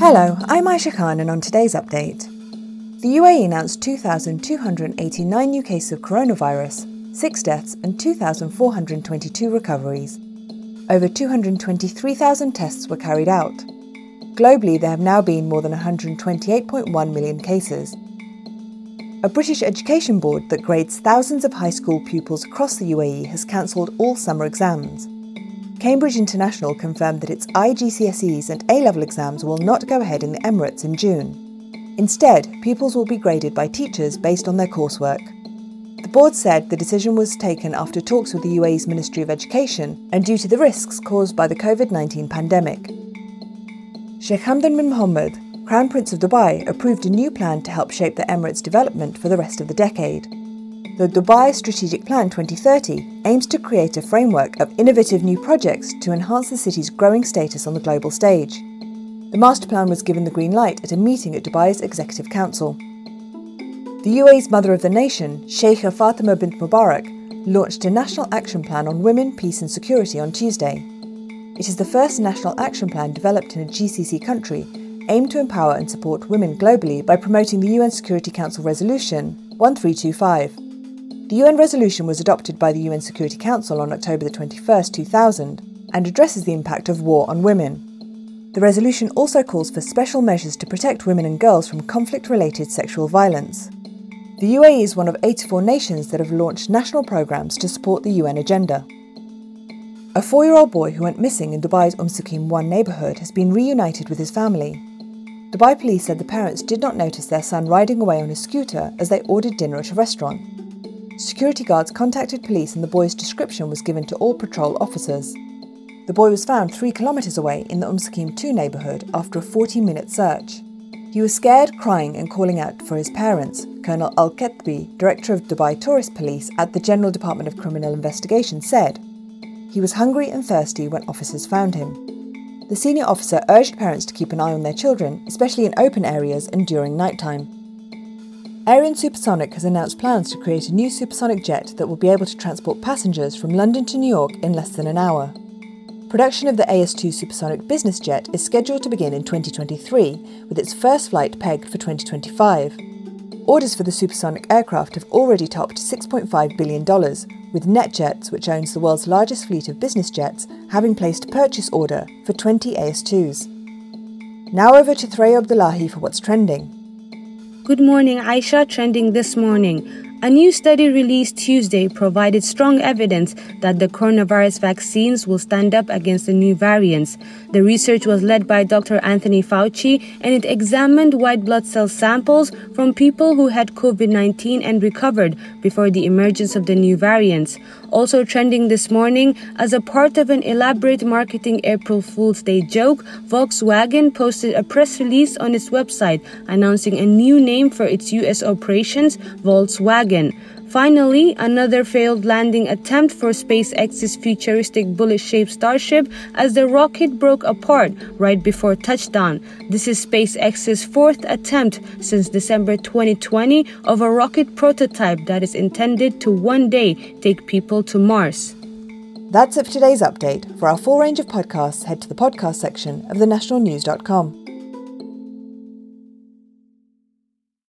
Hello, I'm Aisha Khan, and on today's update, the UAE announced 2,289 new cases of coronavirus, 6 deaths, and 2,422 recoveries. Over 223,000 tests were carried out. Globally, there have now been more than 128.1 million cases. A British education board that grades thousands of high school pupils across the UAE has cancelled all summer exams. Cambridge International confirmed that its IGCSEs and A level exams will not go ahead in the Emirates in June. Instead, pupils will be graded by teachers based on their coursework. The board said the decision was taken after talks with the UAE's Ministry of Education and due to the risks caused by the COVID 19 pandemic. Sheikh Hamdan bin Mohammed, Crown Prince of Dubai, approved a new plan to help shape the Emirates' development for the rest of the decade. The Dubai Strategic Plan 2030 aims to create a framework of innovative new projects to enhance the city's growing status on the global stage. The master plan was given the green light at a meeting at Dubai's Executive Council. The UAE's Mother of the Nation, Sheikha Fatima bint Mubarak, launched a national action plan on women, peace and security on Tuesday. It is the first national action plan developed in a GCC country aimed to empower and support women globally by promoting the UN Security Council Resolution 1325. The UN resolution was adopted by the UN Security Council on October 21, 2000, and addresses the impact of war on women. The resolution also calls for special measures to protect women and girls from conflict related sexual violence. The UAE is one of 84 nations that have launched national programs to support the UN agenda. A four year old boy who went missing in Dubai's Umm Suqeim 1 neighbourhood has been reunited with his family. Dubai police said the parents did not notice their son riding away on a scooter as they ordered dinner at a restaurant. Security guards contacted police and the boy's description was given to all patrol officers. The boy was found three kilometres away in the Suqeim 2 neighbourhood after a 40 minute search. He was scared, crying, and calling out for his parents, Colonel Al Ketbi, Director of Dubai Tourist Police at the General Department of Criminal Investigation, said. He was hungry and thirsty when officers found him. The senior officer urged parents to keep an eye on their children, especially in open areas and during nighttime. Aerion Supersonic has announced plans to create a new supersonic jet that will be able to transport passengers from London to New York in less than an hour. Production of the AS2 supersonic business jet is scheduled to begin in 2023, with its first flight pegged for 2025. Orders for the supersonic aircraft have already topped $6.5 billion, with NetJets, which owns the world's largest fleet of business jets, having placed a purchase order for 20 AS2s. Now over to Thray Abdullahi for what's trending. Good morning, Aisha. Trending this morning. A new study released Tuesday provided strong evidence that the coronavirus vaccines will stand up against the new variants. The research was led by Dr. Anthony Fauci and it examined white blood cell samples from people who had COVID 19 and recovered before the emergence of the new variants. Also trending this morning, as a part of an elaborate marketing April Fool's Day joke, Volkswagen posted a press release on its website announcing a new name for its US operations, Voltswagen. Finally, another failed landing attempt for SpaceX's futuristic bullet shaped Starship as the rocket broke apart right before touchdown. This is SpaceX's fourth attempt since December 2020 of a rocket prototype that is intended to one day take people to Mars. That's it for today's update. For our full range of podcasts, head to the podcast section of thenationalnews.com.